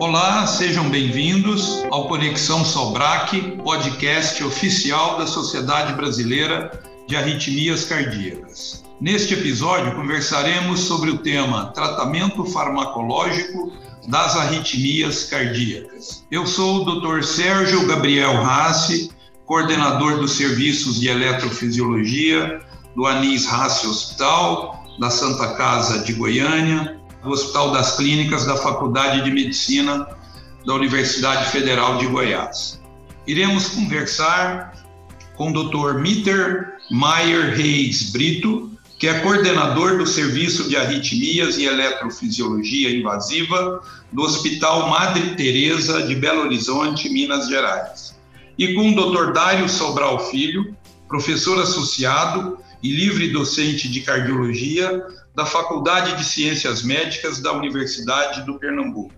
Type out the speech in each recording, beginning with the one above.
Olá, sejam bem-vindos ao Conexão Sobrac, podcast oficial da Sociedade Brasileira de Arritmias Cardíacas. Neste episódio, conversaremos sobre o tema tratamento farmacológico das arritmias cardíacas. Eu sou o Dr. Sérgio Gabriel Rassi, coordenador dos serviços de eletrofisiologia do Anis Rassi Hospital, da Santa Casa de Goiânia, do Hospital das Clínicas da Faculdade de Medicina da Universidade Federal de Goiás. Iremos conversar com o Dr. Mitter Maier Reis Brito, que é coordenador do Serviço de Arritmias e Eletrofisiologia Invasiva do Hospital Madre Teresa de Belo Horizonte, Minas Gerais. E com o Dr. Dário Sobral Filho, professor associado e livre docente de cardiologia da Faculdade de Ciências Médicas da Universidade do Pernambuco.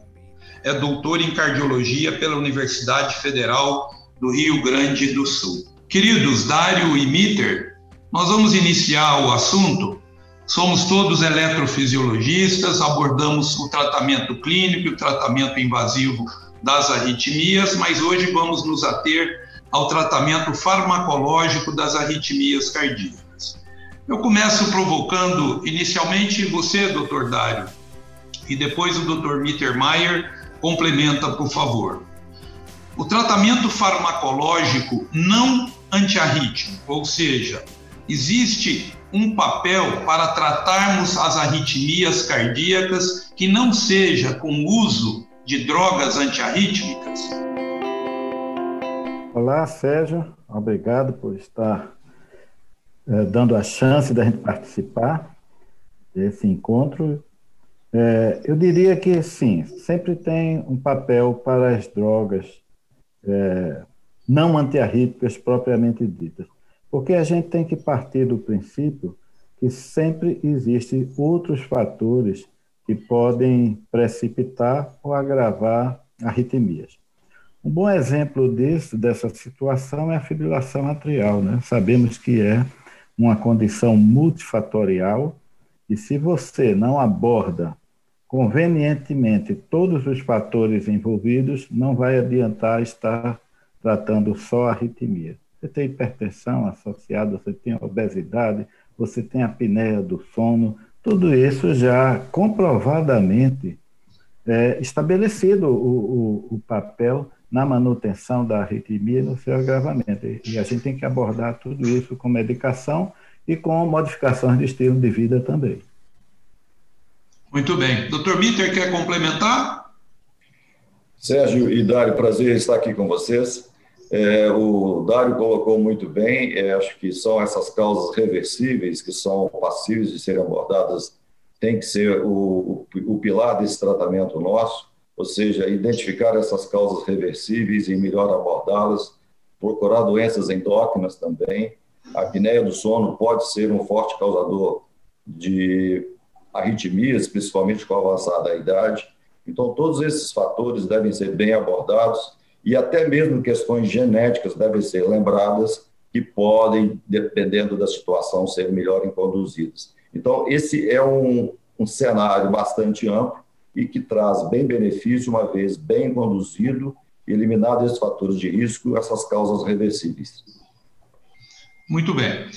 É doutor em cardiologia pela Universidade Federal do Rio Grande do Sul. Queridos Dário e Mitter, nós vamos iniciar o assunto. Somos todos eletrofisiologistas, abordamos o tratamento clínico e o tratamento invasivo das arritmias, mas hoje vamos nos ater ao tratamento farmacológico das arritmias cardíacas. Eu começo provocando inicialmente você, doutor Dário, e depois o doutor Mittermeier complementa, por favor. O tratamento farmacológico não antiarrítmico, ou seja, existe um papel para tratarmos as arritmias cardíacas que não seja com o uso de drogas antiarrítmicas? Olá, Sérgio. Obrigado por estar dando a chance da gente participar desse encontro. É, eu diria que, sim, sempre tem um papel para as drogas é, não antiarrítmicas propriamente ditas, porque a gente tem que partir do princípio que sempre existem outros fatores que podem precipitar ou agravar arritmias. Um bom exemplo disso, dessa situação é a fibrilação atrial. Né? Sabemos que é uma condição multifatorial, e se você não aborda convenientemente todos os fatores envolvidos, não vai adiantar estar tratando só a arritmia. Você tem hipertensão associada, você tem obesidade, você tem apneia do sono, tudo isso já comprovadamente é, estabelecido o, o, o papel na manutenção da arritmia e no seu agravamento. E a gente tem que abordar tudo isso com medicação e com modificações de estilo de vida também. Muito bem. Doutor Mitter, quer complementar? Sérgio e Dário, prazer estar aqui com vocês. É, o Dário colocou muito bem, é, acho que são essas causas reversíveis que são passíveis de serem abordadas, tem que ser o, o, o pilar desse tratamento nosso ou seja, identificar essas causas reversíveis e melhor abordá-las, procurar doenças endócrinas também. A apneia do sono pode ser um forte causador de arritmias, principalmente com a avançada idade. Então, todos esses fatores devem ser bem abordados e até mesmo questões genéticas devem ser lembradas que podem, dependendo da situação, ser melhor conduzidas. Então, esse é um, um cenário bastante amplo e que traz bem benefício, uma vez bem conduzido, eliminado esses fatores de risco, essas causas reversíveis. Muito bem.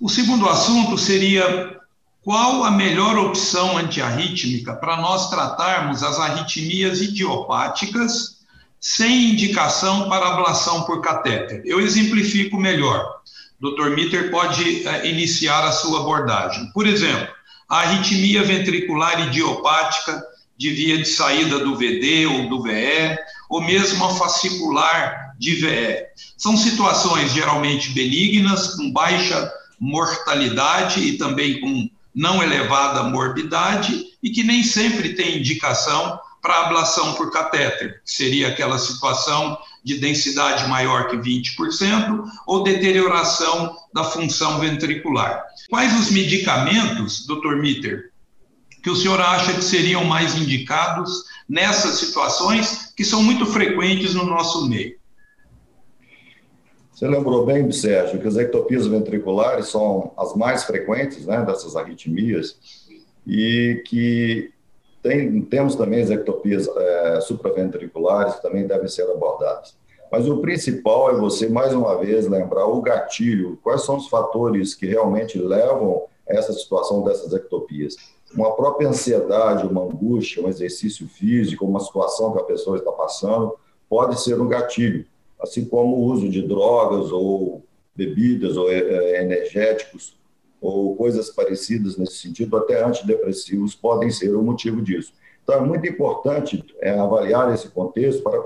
O segundo assunto seria qual a melhor opção antiarrítmica para nós tratarmos as arritmias idiopáticas sem indicação para ablação por catéter. Eu exemplifico melhor. Dr. Mitter pode uh, iniciar a sua abordagem. Por exemplo, a arritmia ventricular idiopática de via de saída do VD ou do VE, ou mesmo a fascicular de VE. São situações geralmente benignas, com baixa mortalidade e também com não elevada morbidade, e que nem sempre tem indicação para ablação por catéter, que seria aquela situação de densidade maior que 20% ou deterioração da função ventricular. Quais os medicamentos, Dr. Mitter, que o senhor acha que seriam mais indicados nessas situações que são muito frequentes no nosso meio? Você lembrou bem, Sérgio, que as ectopias ventriculares são as mais frequentes né, dessas arritmias e que Tem, temos também as ectopias é, supraventriculares que também devem ser abordadas. Mas o principal é você, mais uma vez, lembrar o gatilho, quais são os fatores que realmente levam a essa situação dessas ectopias. Uma própria ansiedade, uma angústia, um exercício físico, uma situação que a pessoa está passando, pode ser um gatilho, assim como o uso de drogas ou bebidas ou é, energéticos ou coisas parecidas nesse sentido, até antidepressivos, podem ser o motivo disso. Então, é muito importante é, avaliar esse contexto para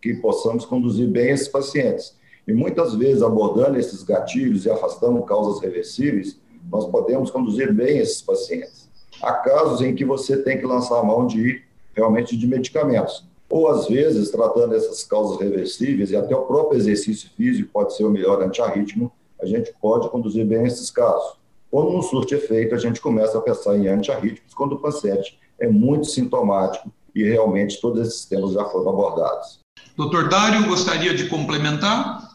que possamos conduzir bem esses pacientes. E muitas vezes, abordando esses gatilhos e afastando causas reversíveis, nós podemos conduzir bem esses pacientes. Há casos em que você tem que lançar a mão de realmente de medicamentos. Ou, às vezes, tratando essas causas reversíveis, e até o próprio exercício físico pode ser o melhor antiarrítmico, a gente pode conduzir bem esses casos. Quando não surte efeito, a gente começa a pensar em antiarrítmicos quando o paciente é muito sintomático e realmente todos esses temas já foram abordados. Doutor Dário, gostaria de complementar?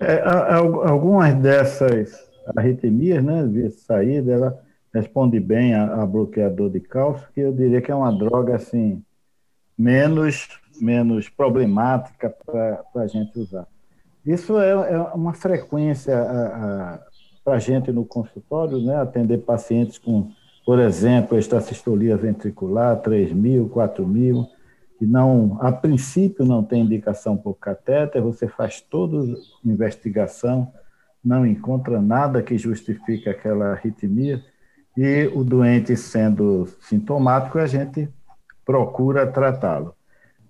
É, algumas dessas arritmias, né, via saída, ela responde bem a, a, bloqueador de cálcio, que eu diria que é uma droga assim menos menos problemática para a gente usar. Isso é, é uma frequência para a gente no consultório, né, atender pacientes com, por exemplo, estacistolia ventricular, 3 mil, 4 mil, que não, a princípio não tem indicação por catéter, você faz toda investigação, não encontra nada que justifique aquela arritmia, e o doente sendo sintomático, a gente procura tratá-lo.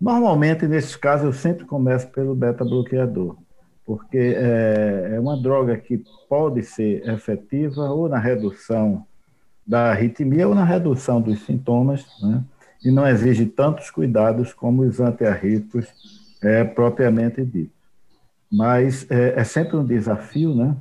Normalmente, nesses casos, eu sempre começo pelo beta-bloqueador, porque é, é uma droga que pode ser efetiva ou na redução da arritmia ou na redução dos sintomas, né? e não exige tantos cuidados como os antiarrítmicos é, propriamente dito. Mas é, é, sempre um desafio, né?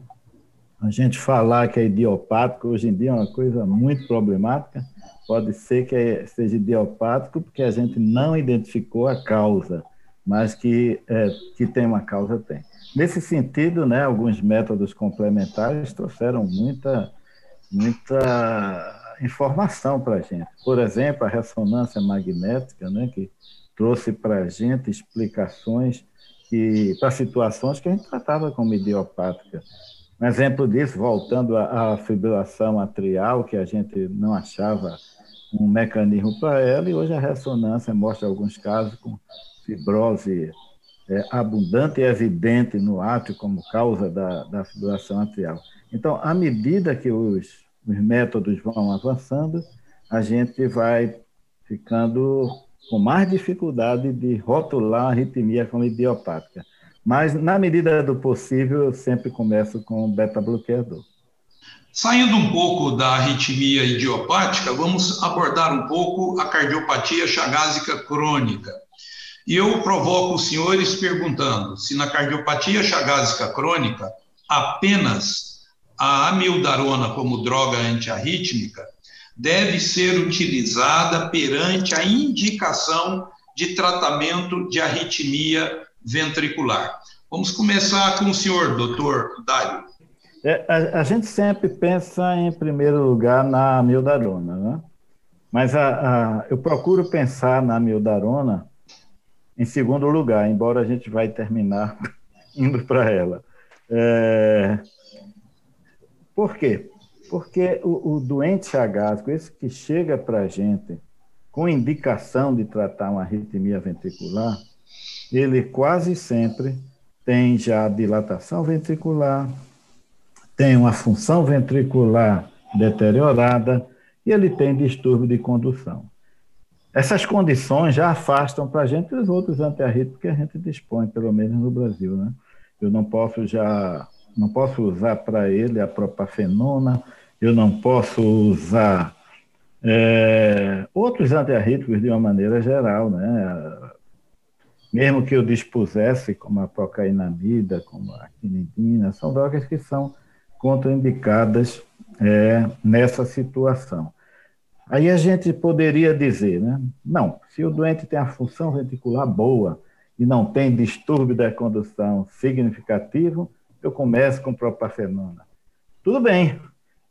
A gente falar que é idiopático hoje em dia é uma coisa muito problemática. Pode ser que seja idiopático porque a gente não identificou a causa, mas que, é, que tem uma causa, tem. Nesse sentido, né, alguns métodos complementares trouxeram muita, muita informação para a gente. Por exemplo, a ressonância magnética, né, que trouxe para a gente explicações para situações que a gente tratava como idiopática. Um exemplo disso, voltando à, fibrilação atrial, que a gente não achava um mecanismo para ela, e hoje a ressonância mostra alguns casos com fibrose é, abundante e evidente no átrio como causa da, da fibrilação atrial. Então, à medida que os, os métodos vão avançando, a gente vai ficando com mais dificuldade de rotular a arritmia como idiopática. Mas, na medida do possível, eu sempre começo com beta-bloqueador. Saindo um pouco da arritmia idiopática, vamos abordar um pouco a cardiopatia chagásica crônica. E eu provoco os senhores perguntando se na cardiopatia chagásica crônica apenas a amiodarona como droga antiarrítmica deve ser utilizada perante a indicação de tratamento de arritmia ventricular. Vamos começar com o senhor, doutor Dário. É, a, a, gente sempre pensa, em primeiro lugar, na mildarona, né? Mas a, a, eu procuro pensar na mildarona em segundo lugar, embora a gente vai terminar indo para ela. É... Por quê? Porque o, o doente chagásico, esse que chega para a gente com indicação de tratar uma arritmia ventricular, ele quase sempre tem já dilatação ventricular, tem uma função ventricular deteriorada e ele tem distúrbio de condução. Essas condições já afastam para a gente os outros antiarrítmicos que a gente dispõe, pelo menos no Brasil, né? Eu não posso já, não posso usar para ele a propafenona, eu não posso usar é, outros antiarrítmicos de uma maneira geral, né? Mesmo que eu dispusesse, como a procainamida, como a quinidina, são drogas que são contraindicadas é, nessa situação. Aí a gente poderia dizer, né? Não, se o doente tem a função ventricular boa e não tem distúrbio da condução significativo, eu começo com propafenona. Tudo bem,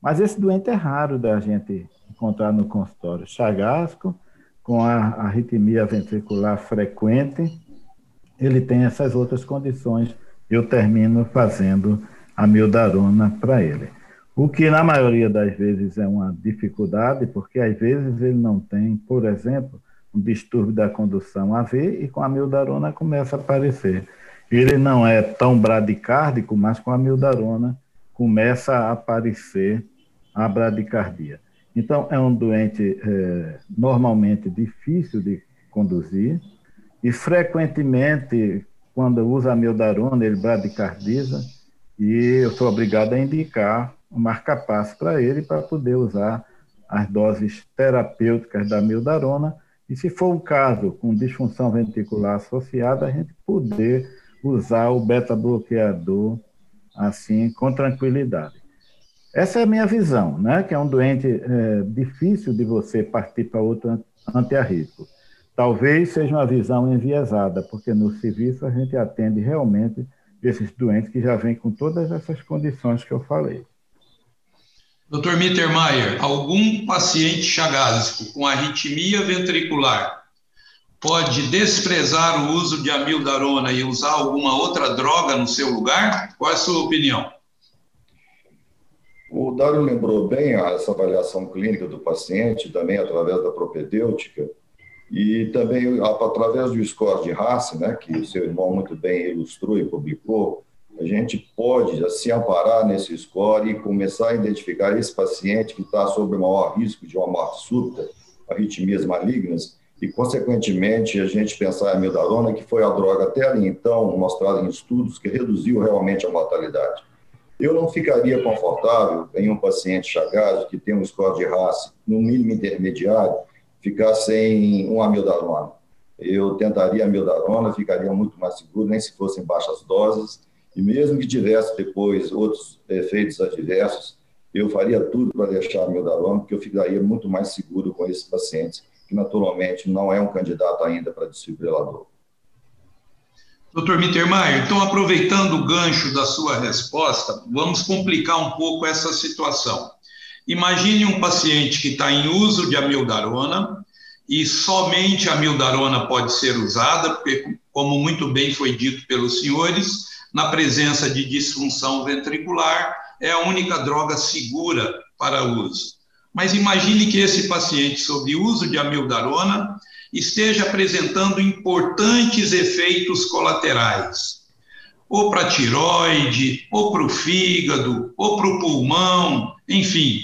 mas esse doente é raro da gente encontrar no consultório. Chagasco, com a arritmia ventricular frequente, ele tem essas outras condições. Eu termino fazendo a mildarona para ele. O que na maioria das vezes é uma dificuldade, porque às vezes ele não tem, por exemplo, um distúrbio da condução AV e com a mildarona começa a aparecer. Ele não é tão bradicárdico, mas com a mildarona começa a aparecer a bradicardia. Então, é um doente é, normalmente difícil de conduzir e frequentemente, quando usa a mildarona, ele bradicardiza e eu sou obrigado a indicar um marca-passo para ele para poder usar as doses terapêuticas da mildarona e, se for o caso, com disfunção ventricular associada, a gente poder usar o beta-bloqueador assim, com tranquilidade. Essa é a minha visão, né? que é um doente é, difícil de você partir para outro antiarrítmico. Talvez seja uma visão enviesada, porque no serviço a gente atende realmente esses doentes que já vêm com todas essas condições que eu falei. Dr. Mittermeier, algum paciente chagásico com arritmia ventricular pode desprezar o uso de amildarona e usar alguma outra droga no seu lugar? Qual é a sua opinião? O Dário lembrou bem essa avaliação clínica do paciente, também através da propedêutica, e também através do score de raça, né, que o seu irmão muito bem ilustrou e publicou, a gente pode se amparar nesse score e começar a identificar esse paciente que está sob maior risco de uma morte súbita, arritmias malignas, e, consequentemente, a gente pensar em amiodarona, que foi a droga até ali então mostrada em estudos que reduziu realmente a mortalidade. Eu não ficaria confortável em um paciente chagas que tem um score de raça no mínimo intermediário, ficar sem um amiodarona. Eu tentaria amiodarona, ficaria muito mais seguro, nem se fossem baixas doses, e mesmo que tivesse depois outros efeitos adversos, eu faria tudo para deixar amiodarona, porque eu ficaria muito mais seguro com esses pacientes, que naturalmente não é um candidato ainda para desfibrilador. Doutor Mittermeier, então, aproveitando o gancho da sua resposta, vamos complicar um pouco essa situação. Imagine um paciente que está em uso de amildarona e somente a amildarona pode ser usada, porque, como muito bem foi dito pelos senhores, na presença de disfunção ventricular, é a única droga segura para uso. Mas imagine que esse paciente, sob uso de amildarona, esteja apresentando importantes efeitos colaterais, ou para a tiroide, ou para o fígado, ou para o pulmão, enfim,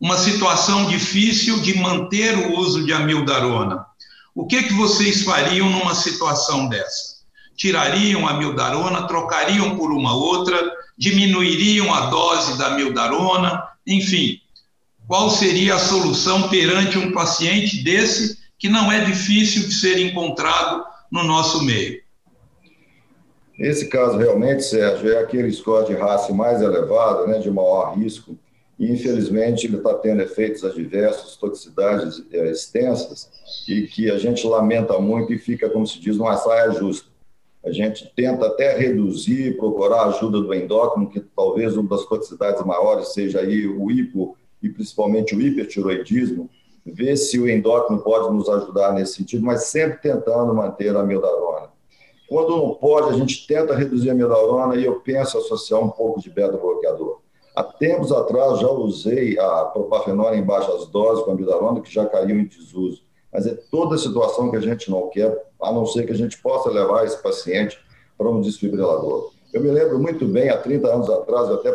uma situação difícil de manter o uso de amildarona. O que, que vocês fariam numa situação dessa? Tirariam a amildarona, trocariam por uma outra, diminuiriam a dose da amildarona, enfim, qual seria a solução perante um paciente desse que não é difícil de ser encontrado no nosso meio. Esse caso realmente, Sérgio, é aquele score de raça mais elevado, né, de maior risco, e infelizmente ele está tendo efeitos adversos, toxicidades é, extensas, e que a gente lamenta muito e fica, como se diz, numa saia justa. A gente tenta até reduzir, procurar a ajuda do endócrino, que talvez uma das toxicidades maiores seja aí o hipo e principalmente o hipertiroidismo, ver se o endócrino pode nos ajudar nesse sentido, mas sempre tentando manter a mildarona. Quando não pode, a gente tenta reduzir a mildarona e eu penso associar um pouco de beta-bloqueador. Há tempos atrás já usei a propafenona em baixas doses com a mildarona, que já caiu em desuso. Mas é toda situação que a gente não quer, a não ser que a gente possa levar esse paciente para um desfibrilador. Eu me lembro muito bem, há 30 anos atrás, eu até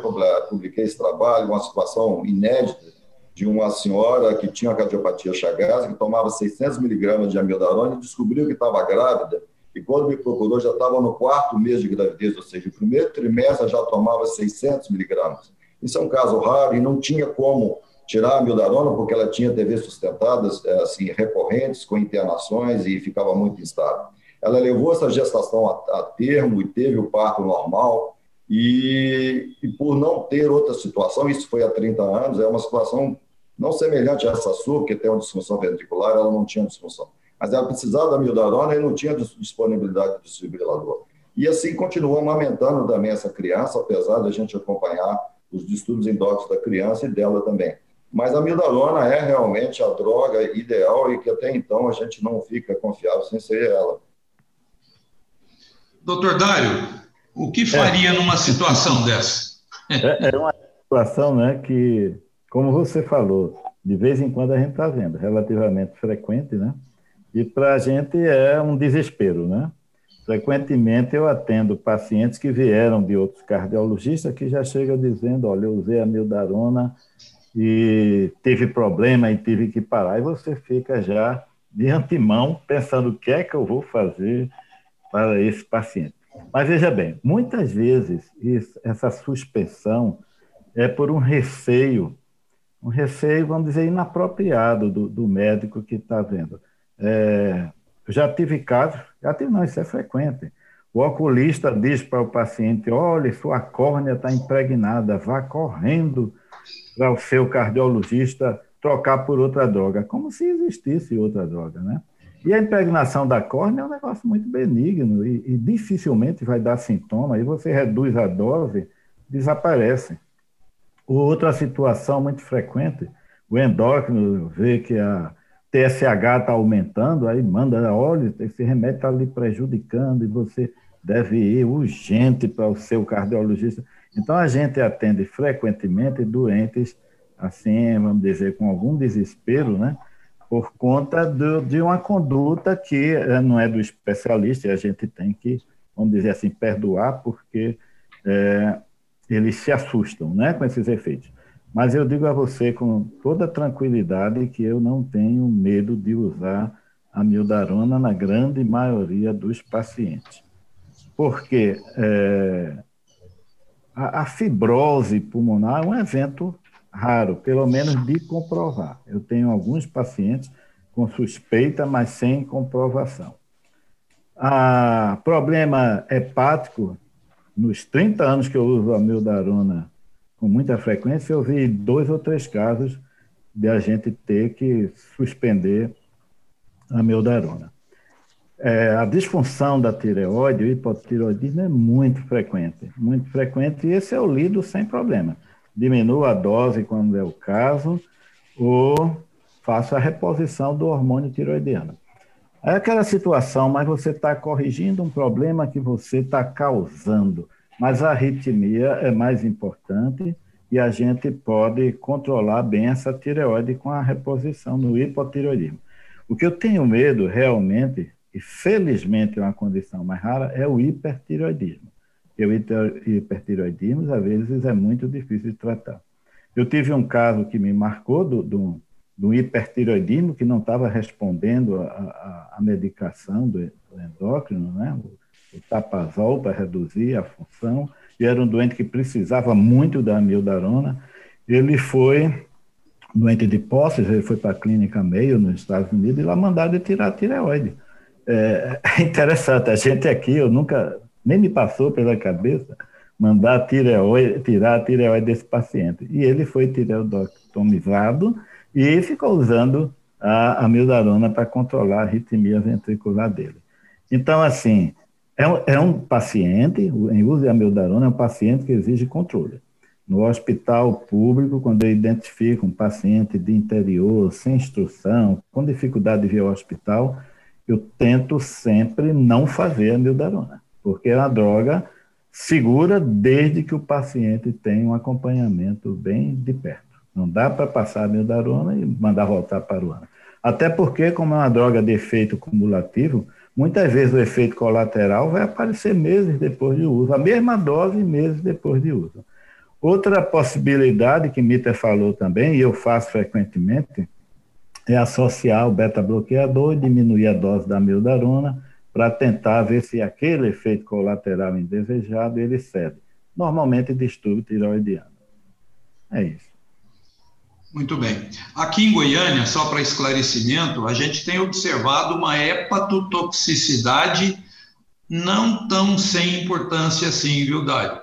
publiquei esse trabalho, uma situação inédita, de uma senhora que tinha cardiopatia chagas, que tomava 600 miligramas de amiodarona e descobriu que estava grávida. E quando me procurou, já estava no quarto mês de gravidez, ou seja, o primeiro trimestre já tomava 600 miligramas. Isso é um caso raro e não tinha como tirar a amiodarona, porque ela tinha TV sustentadas eh, assim, recorrentes, com internações e ficava muito instável. Ela levou essa gestação a, a termo e teve o parto normal, e, e, por não ter outra situação, isso foi há 30 anos, é uma situação não semelhante a essa sua, que tem uma disfunção ventricular, ela não tinha disfunção. Mas ela precisava da mildarona e não tinha disponibilidade de desfibrilador. E assim continuou amamentando também essa criança, apesar de a gente acompanhar os distúrbios endócrinos da criança e dela também. Mas a mildarona é realmente a droga ideal e que até então a gente não fica confiável sem ser ela. Doutor Dário, o que faria é. numa situação dessa? É, é uma situação né, que, como você falou, de vez em quando a gente está vendo, relativamente frequente, né? E para a gente é um desespero, né? Frequentemente eu atendo pacientes que vieram de outros cardiologistas que já chegam dizendo, olha, eu usei a mildarona e teve problema e tive que parar. E você fica já de antemão pensando o que é que eu vou fazer para esse paciente. Mas veja bem, muitas vezes isso, essa suspensão é por um receio, um receio, vamos dizer, inapropriado do, do médico que está vendo. É, já tive casos, já tive, não, isso é frequente. O oculista diz para o paciente: olha, sua córnea está impregnada, vá correndo para o seu cardiologista trocar por outra droga, como se existisse outra droga, né? E a impregnação da córnea é um negócio muito benigno e, e dificilmente vai dar sintoma, e você reduz a dose, desaparece. Outra situação muito frequente, o endócrino vê que a TSH está aumentando, aí manda, olha, esse remédio está lhe prejudicando e você deve ir urgente para o seu cardiologista. Então, a gente atende frequentemente doentes, assim, vamos dizer, com algum desespero, né? Por conta do, de uma conduta que eh, não é do especialista, e a gente tem que, vamos dizer assim, perdoar, porque é, eles se assustam né, com esses efeitos. Mas eu digo a você com toda tranquilidade que eu não tenho medo de usar a mildarona na grande maioria dos pacientes. Porque é, a, a fibrose pulmonar é um evento raro, pelo menos de comprovar. Eu tenho alguns pacientes com suspeita, mas sem comprovação. A problema hepático, nos 30 anos que eu uso a mildarona com muita frequência, eu vi dois ou três casos de a gente ter que suspender a mildarona. É, a disfunção da tireoide, o hipotireoidismo, é muito frequente, muito frequente, e esse é o lido sem problema. Diminua a dose quando é o caso, ou faça a reposição do hormônio tiroidiano. É aquela situação, mas você está corrigindo um problema que você está causando. Mas a arritmia é mais importante e a gente pode controlar bem essa tireoide com a reposição no hipotireoidismo. O que eu tenho medo realmente e felizmente é uma condição mais rara, é o hipertiroidismo. E o hipertiroidismo, às vezes, é muito difícil de tratar. Eu tive um caso que me marcou do, do, do hipertiroidismo, que não estava respondendo à medicação do, do, endócrino, né? o, o tapazol para reduzir a função, e era um doente que precisava muito da amiodarona. Ele foi doente de posses, ele foi para a clínica Mayo, nos Estados Unidos, e lá mandaram ele tirar a tireoide. É, é interessante, a gente aqui, eu nunca, nem me passou pela cabeça mandar tireoide, tirar a tireoide desse paciente. E ele foi tireoidectomizado e ficou usando a amildarona para controlar a arritmia ventricular dele. Então, assim, é um, é um paciente, em uso de amildarona, é um paciente que exige controle. No hospital público, quando eu identifico um paciente de interior, sem instrução, com dificuldade de vir ao hospital, eu tento sempre não fazer a mildarona, porque é uma droga segura desde que o paciente tenha um acompanhamento bem de perto. Não dá para passar a mildarona e mandar voltar para o ano. Até porque, como é uma droga de efeito cumulativo, muitas vezes o efeito colateral vai aparecer meses depois de uso, a mesma dose meses depois de uso. Outra possibilidade que Mita falou também, e eu faço frequentemente, é associar o beta-bloqueador e diminuir a dose da mildarona para tentar ver se aquele efeito colateral indesejado ele cede. Normalmente distúrbio tiroidiano. É isso. Muito bem. Aqui em Goiânia, só para esclarecimento, a gente tem observado uma hepatotoxicidade não tão sem importância assim, viu, Dário?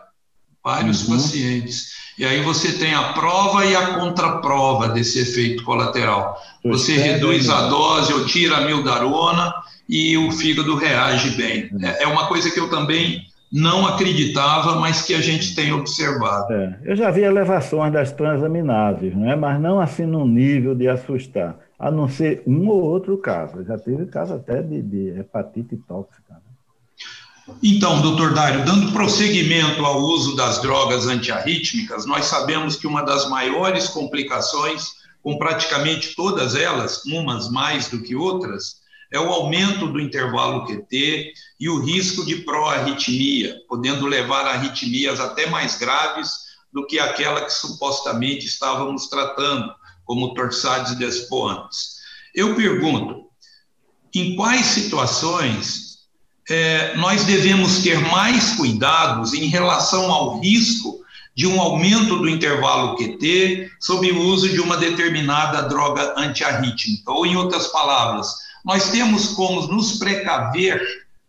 Vários uhum. pacientes. E aí você tem a prova e a contraprova desse efeito colateral. Você reduz a dose ou tira a mildarona e o fígado reage bem. É, é uma coisa que eu também não acreditava, mas que a gente tem observado. É, eu já vi elevações das transaminases, né? mas não assim no nível de assustar, a não ser um ou outro caso. Já teve caso até de, de hepatite tóxica. Né? Então, doutor Dário, dando prosseguimento ao uso das drogas antiarrítmicas, nós sabemos que uma das maiores complicações, com praticamente todas elas, umas mais do que outras, é o aumento do intervalo QT e o risco de proarritmia, podendo levar a arritmias até mais graves do que aquela que supostamente estávamos tratando, como torsades despoantes. Eu pergunto, em quais situações é, nós devemos ter mais cuidados em relação ao risco de um aumento do intervalo QT sob o uso de uma determinada droga antiarrítmica? Ou, em outras palavras, nós temos como nos precaver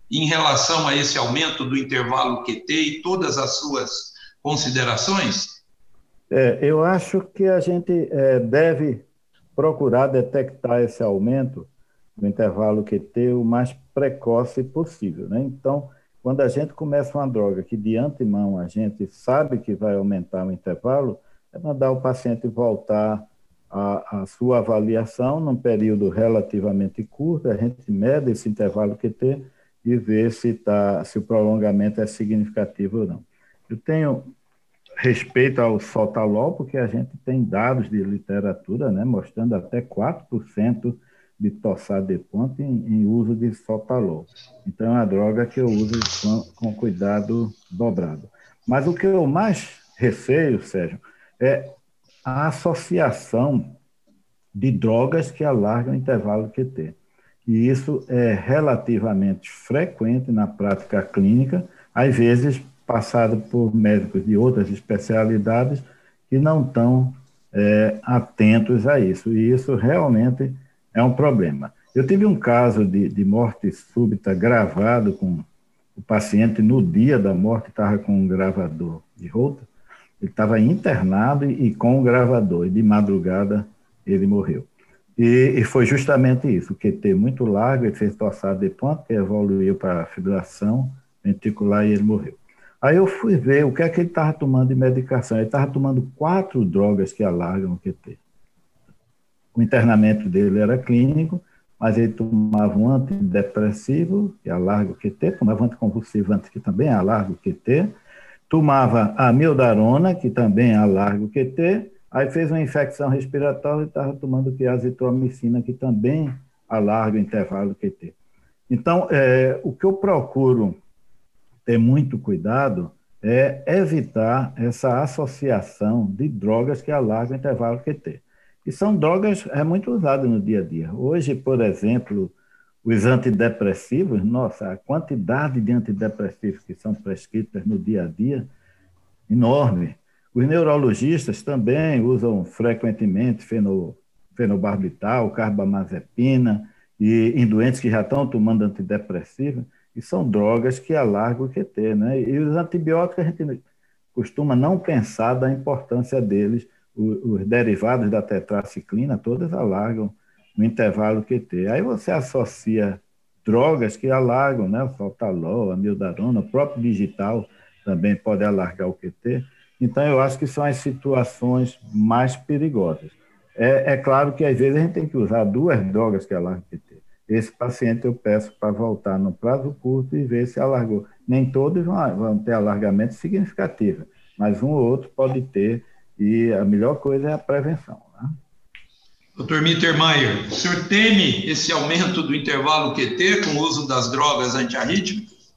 em relação a esse aumento do intervalo QT e todas as suas considerações? É, eu acho que a gente é, deve procurar detectar esse aumento do intervalo QT o mais precoce possível. Né? Então, quando a gente começa uma droga que de antemão a gente sabe que vai aumentar o intervalo, é mandar o paciente voltar a, a, sua avaliação num período relativamente curto, a gente mede esse intervalo QT e vê se, tá, se o prolongamento é significativo ou não. Eu tenho respeito ao sotalol, porque a gente tem dados de literatura né, mostrando até 4% de tossade de ponta em, em, uso de sotalol. Então, é uma droga que eu uso com, com cuidado dobrado. Mas o que eu mais receio, Sérgio, é a associação de drogas que alargam o intervalo QT. E isso é relativamente frequente na prática clínica, às vezes passado por médicos de outras especialidades que não estão é, atentos a isso. E isso realmente é um problema. Eu tive um caso de, de morte súbita gravado com o paciente no dia da morte, estava com um gravador de Holter, ele estava internado e, com o gravador, e de madrugada ele morreu. E, e, foi justamente isso, o QT muito largo, ele fez tossada de ponta, que evoluiu para fibrilação ventricular e ele morreu. Aí eu fui ver o que é que ele estava tomando de medicação. Ele estava tomando quatro drogas que alargam o QT. O internamento dele era clínico, mas ele tomava um antidepressivo, que alarga o QT, tomava um anticonvulsivante, que também alarga o QT, tomava a mildarona, que também alarga o QT, aí fez uma infecção respiratória e estava tomando azitromicina, que também alarga o intervalo QT. Então, é, o que eu procuro ter muito cuidado é evitar essa associação de drogas que alargam o intervalo QT. E são drogas é muito usadas no dia a dia. Hoje, por exemplo, os antidepressivos, nossa, a quantidade de antidepressivos que são prescritos no dia a dia, enorme. Os neurologistas também usam frequentemente fenobarbital, carbamazepina, e em doentes que já estão tomando antidepressivos, e são drogas que alargam o QT, né? E os antibióticos a gente costuma não pensar da importância deles, os derivados da tetraciclina, todas alargam no intervalo QT. Aí você associa drogas que alargam, né? O Faltalol, a mildarona, o próprio digital também pode alargar o QT. Então, eu acho que são as situações mais perigosas. É, é claro que, às vezes, a gente tem que usar duas drogas que alargam o QT. Esse paciente eu peço para voltar no prazo curto e ver se alargou. Nem todos vão, vão ter alargamento significativo, mas um ou outro pode ter, e a melhor coisa é a prevenção. Doutor Mittermeier, o senhor teme esse aumento do intervalo QT com o uso das drogas antiarrítmicas?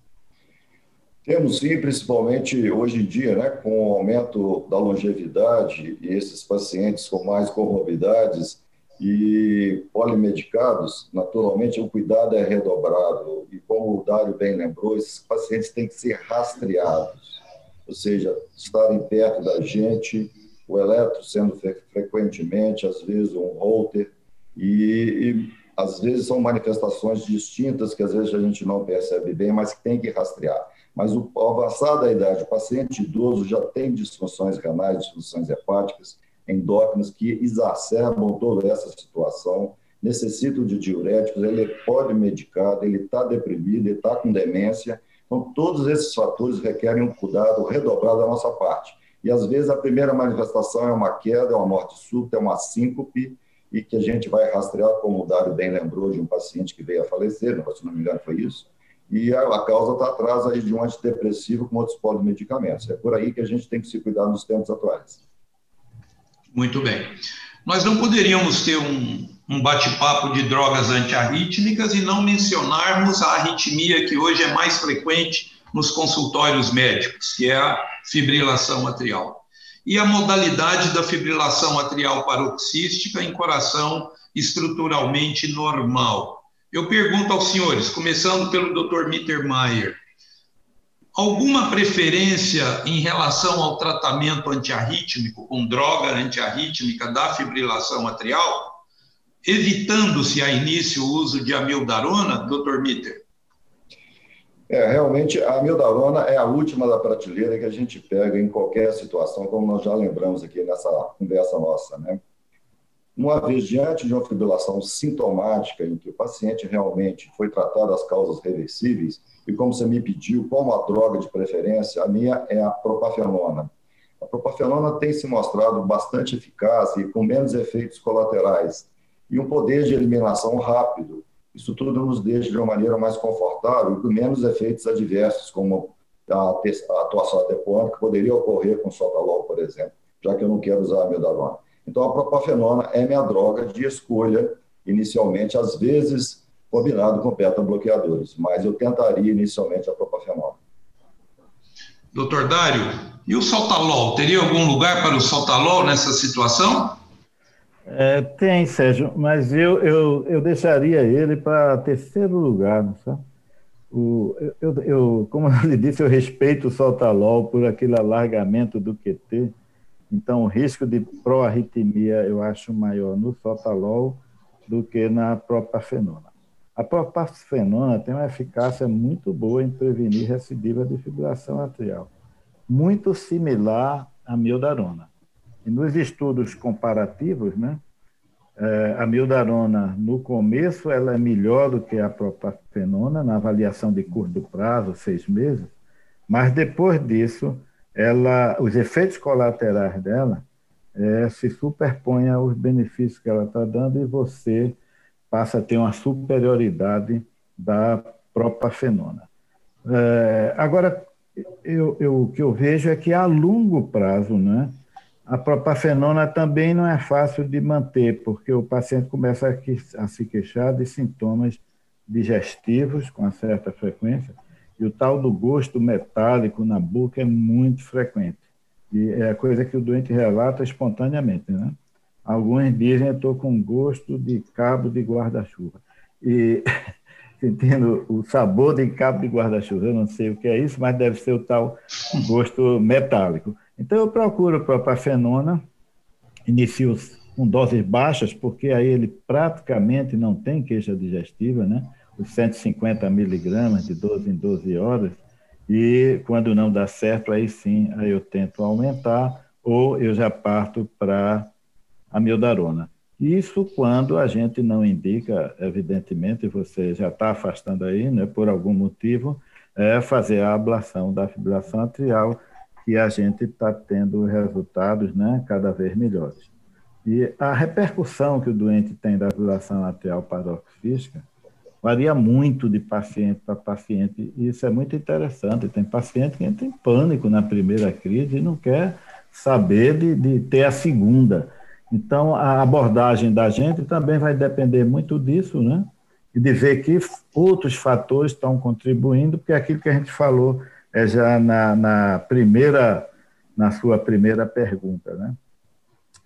Temos sim, principalmente hoje em dia, né, com o aumento da longevidade e esses pacientes com mais comorbidades e polimedicados, naturalmente o cuidado é redobrado. E como o Dário bem lembrou, esses pacientes têm que ser rastreados, ou seja, estarem perto da gente, o eletro sendo frequentemente, às vezes um holter, e, e, às vezes são manifestações distintas que às vezes a gente não percebe bem, mas que tem que rastrear. Mas o avançar da idade, o paciente idoso já tem disfunções renais, disfunções hepáticas, endócrinas que exacerbam toda essa situação, necessitam de diuréticos, ele pode medicar, ele está deprimido, ele está com demência, Então, todos esses fatores requerem um cuidado redobrado da nossa parte. E, às vezes, a primeira manifestação é uma queda, é uma morte súbita, é uma síncope, e que a gente vai rastrear, como o Dário bem lembrou, de um paciente que veio a falecer, se não me engano foi isso, e a, causa está atrás aí de um antidepressivo com outros medicamentos. É por aí que a gente tem que se cuidar nos tempos atuais. Muito bem. Nós não poderíamos ter um, um bate-papo de drogas antiarrítmicas e não mencionarmos a arritmia que hoje é mais frequente nos consultórios médicos, que é a fibrilação atrial. E a modalidade da fibrilação atrial paroxística em coração estruturalmente normal. Eu pergunto aos senhores, começando pelo Dr. Mittermeier, alguma preferência em relação ao tratamento antiarrítmico com droga antiarrítmica da fibrilação atrial, evitando-se a início o uso de amiodarona, Dr. Mitter? É, realmente a amiodarona é a última da prateleira que a gente pega em qualquer situação, como nós já lembramos aqui nessa conversa nossa, né? Uma vez diante de uma fibrilação sintomática em que o paciente realmente foi tratado as causas reversíveis, e como você me pediu, como a droga de preferência, a minha é a propafenona. A propafenona tem se mostrado bastante eficaz e com menos efeitos colaterais e um poder de eliminação rápido. Isso tudo nos deixa de uma maneira mais confortável com menos efeitos adversos, como a atuação atepônica, que poderia ocorrer com sotalol, por exemplo, já que eu não quero usar a amiodarona. Então, a propafenona é minha droga de escolha, inicialmente, às vezes combinado com beta-bloqueadores, mas eu tentaria inicialmente a propafenona. Doutor Dário, e o saltalol? Teria algum lugar para o saltalol nessa situação? É, tem, Sérgio, mas eu, eu, eu deixaria ele para terceiro lugar, não sabe? O, eu, eu, como eu lhe disse, eu respeito o saltalol por aquele alargamento do QT, então o risco de proarritmia eu acho maior no saltalol do que na propafenona. A propafenona tem uma eficácia muito boa em prevenir recidiva de fibrilação atrial, muito similar à miodarona. Nos estudos comparativos, né, é, a miodarona, no começo, ela é melhor do que a propafenona, na avaliação de curto prazo, seis meses, mas depois disso, ela, os efeitos colaterais dela é, se superpõem aos benefícios que ela está dando e você passa a ter uma superioridade da propafenona. É, agora, eu, eu, o que eu vejo é que a longo prazo, né, a propafenona também não é fácil de manter, porque o paciente começa a, se queixar de sintomas digestivos com certa frequência, e o tal do gosto metálico na boca é muito frequente. E é a coisa que o doente relata espontaneamente, né? Alguns dizem eu estou com gosto de cabo de guarda-chuva. E sentindo o sabor de cabo de guarda-chuva, eu não sei o que é isso, mas deve ser o tal gosto metálico. Então eu procuro propafenona, inicio com doses baixas, porque aí ele praticamente não tem queixa digestiva, né? Os 150 miligramas de 12 em 12 horas, e quando não dá certo, aí sim, aí eu tento aumentar, ou eu já parto para a miodarona. Isso quando a gente não indica, evidentemente, você já está afastando aí, né, por algum motivo, é fazer a ablação da fibrilação atrial, que a gente está tendo resultados né, cada vez melhores. E a repercussão que o doente tem da fibrilação atrial paroxística varia muito de paciente para paciente, e isso é muito interessante. Tem paciente que entra em pânico na primeira crise e não quer saber de, de ter a segunda. Então, a abordagem da gente também vai depender muito disso, né? E de ver que outros fatores estão contribuindo, porque aquilo que a gente falou é já na, na primeira, na sua primeira pergunta, né?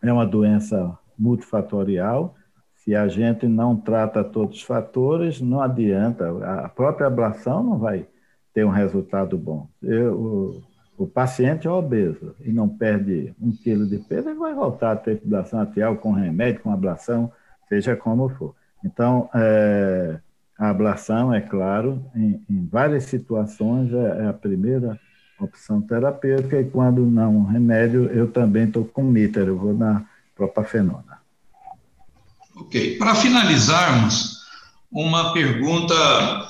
É uma doença multifatorial. Se a gente não trata todos os fatores, não adianta. A própria ablação não vai ter um resultado bom. Eu, o paciente é obeso e não perde um quilo de peso, ele vai voltar a ter fibrilação atrial com remédio, com ablação, seja como for. Então, é, a ablação, é claro, em, em várias situações é, é, a primeira opção terapêutica e quando não remédio, eu também estou com mítero, eu vou na propafenona. Ok. Para finalizarmos, uma pergunta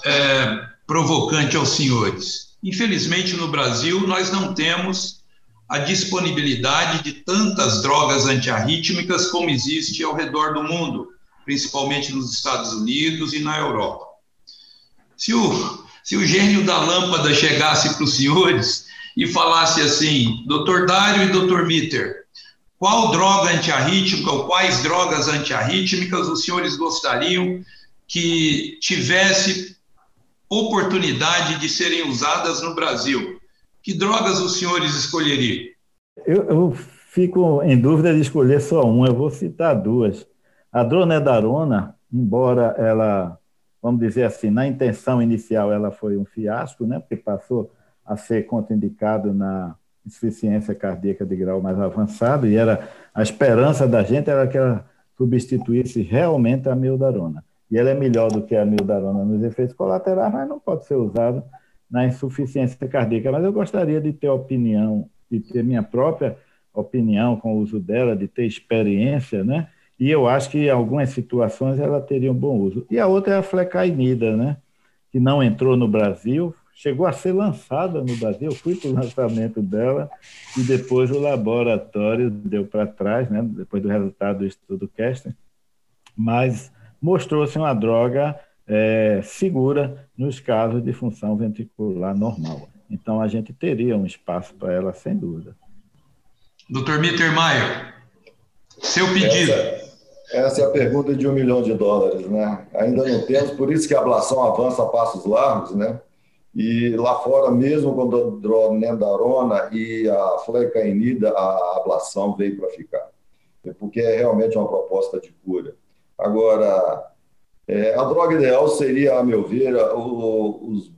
é, provocante aos senhores. Infelizmente, no Brasil, nós não temos a disponibilidade de tantas drogas antiarrítmicas como existe ao redor do mundo, principalmente nos Estados Unidos e na Europa. Se o, se o gênio da lâmpada chegasse para os senhores e falasse assim, doutor Dário e doutor Mitter, qual droga antiarrítmica ou quais drogas antiarrítmicas os senhores gostariam que tivesse oportunidade de serem usadas no Brasil? Que drogas os senhores escolheriam? Eu, eu fico em dúvida de escolher só uma, eu vou citar duas. A dronedarona, embora ela, vamos dizer assim, na intenção inicial ela foi um fiasco, né, porque passou a ser contraindicado na insuficiência cardíaca de grau mais avançado, e era a esperança da gente era que ela substituísse realmente a mildarona. E ela é melhor do que a mildarona nos efeitos colaterais, mas não pode ser usada na insuficiência cardíaca. Mas eu gostaria de ter opinião, de ter minha própria opinião com o uso dela, de ter experiência, né? E eu acho que em algumas situações ela teria um bom uso. E a outra é a flecainida, né? Que não entrou no Brasil, chegou a ser lançada no Brasil, eu fui para o lançamento dela e depois o laboratório deu para trás, né, depois do resultado do estudo Kester, mas mostrou-se uma droga é, segura nos casos de função ventricular normal. Então, a gente teria um espaço para ela, sem dúvida. Dr. Mittermeier, seu pedido. Essa, essa, é a pergunta de um milhão de dólares, né? Ainda não temos, por isso que a ablação avança a passos largos, né? E lá fora, mesmo com a dronendarona e a flecainida, a ablação veio para ficar, porque é realmente uma proposta de cura. Agora, é, a droga ideal seria, a meu ver, os,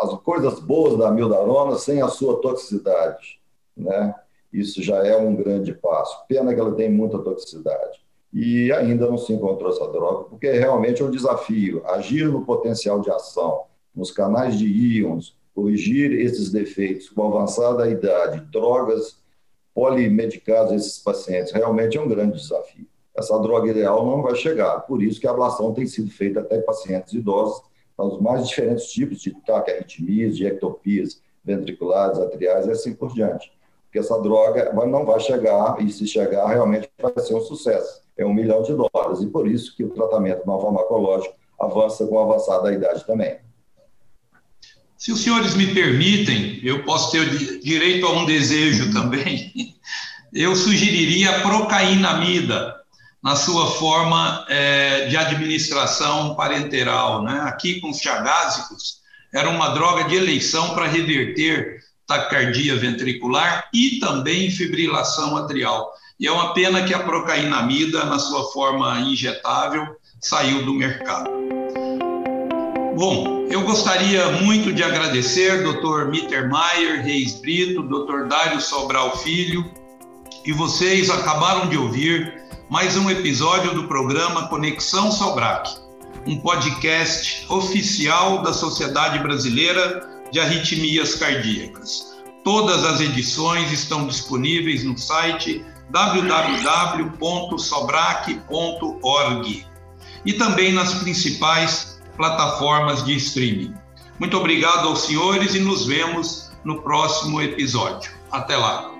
as coisas boas da mildarona sem a sua toxicidade, né? Isso já é um grande passo. Pena que ela tem muita toxicidade. E ainda não se encontrou essa droga, porque é realmente um desafio agir no potencial de ação nos canais de íons, corrigir esses defeitos com avançada idade, drogas polimedicadas esses pacientes, realmente é um grande desafio. Essa droga ideal não vai chegar, por isso que a ablação tem sido feita até em pacientes idosos, para os mais diferentes tipos de taquiarritmias, de ectopias ventriculares, atriais e assim por diante. Porque essa droga não vai chegar, e se chegar, realmente vai ser um sucesso. É um milhão de dólares, e por isso que o tratamento não farmacológico avança com avançada idade também. Se os senhores me permitem, eu posso ter direito a um desejo também. Eu sugeriria a procainamida na sua forma é, de administração parenteral. Né? Aqui com os chagásicos, era uma droga de eleição para reverter taquicardia ventricular e também fibrilação atrial. E é uma pena que a procainamida, na sua forma injetável, saiu do mercado. Bom, eu gostaria muito de agradecer Dr. Mittermeier, Reis Brito, Dr. Dário Sobral Filho, e vocês acabaram de ouvir mais um episódio do programa Conexão Sobrac, um podcast oficial da Sociedade Brasileira de Arritmias Cardíacas. Todas as edições estão disponíveis no site www.sobrac.org e também nas principais plataformas de streaming. Muito obrigado aos senhores e nos vemos no próximo episódio. Até lá!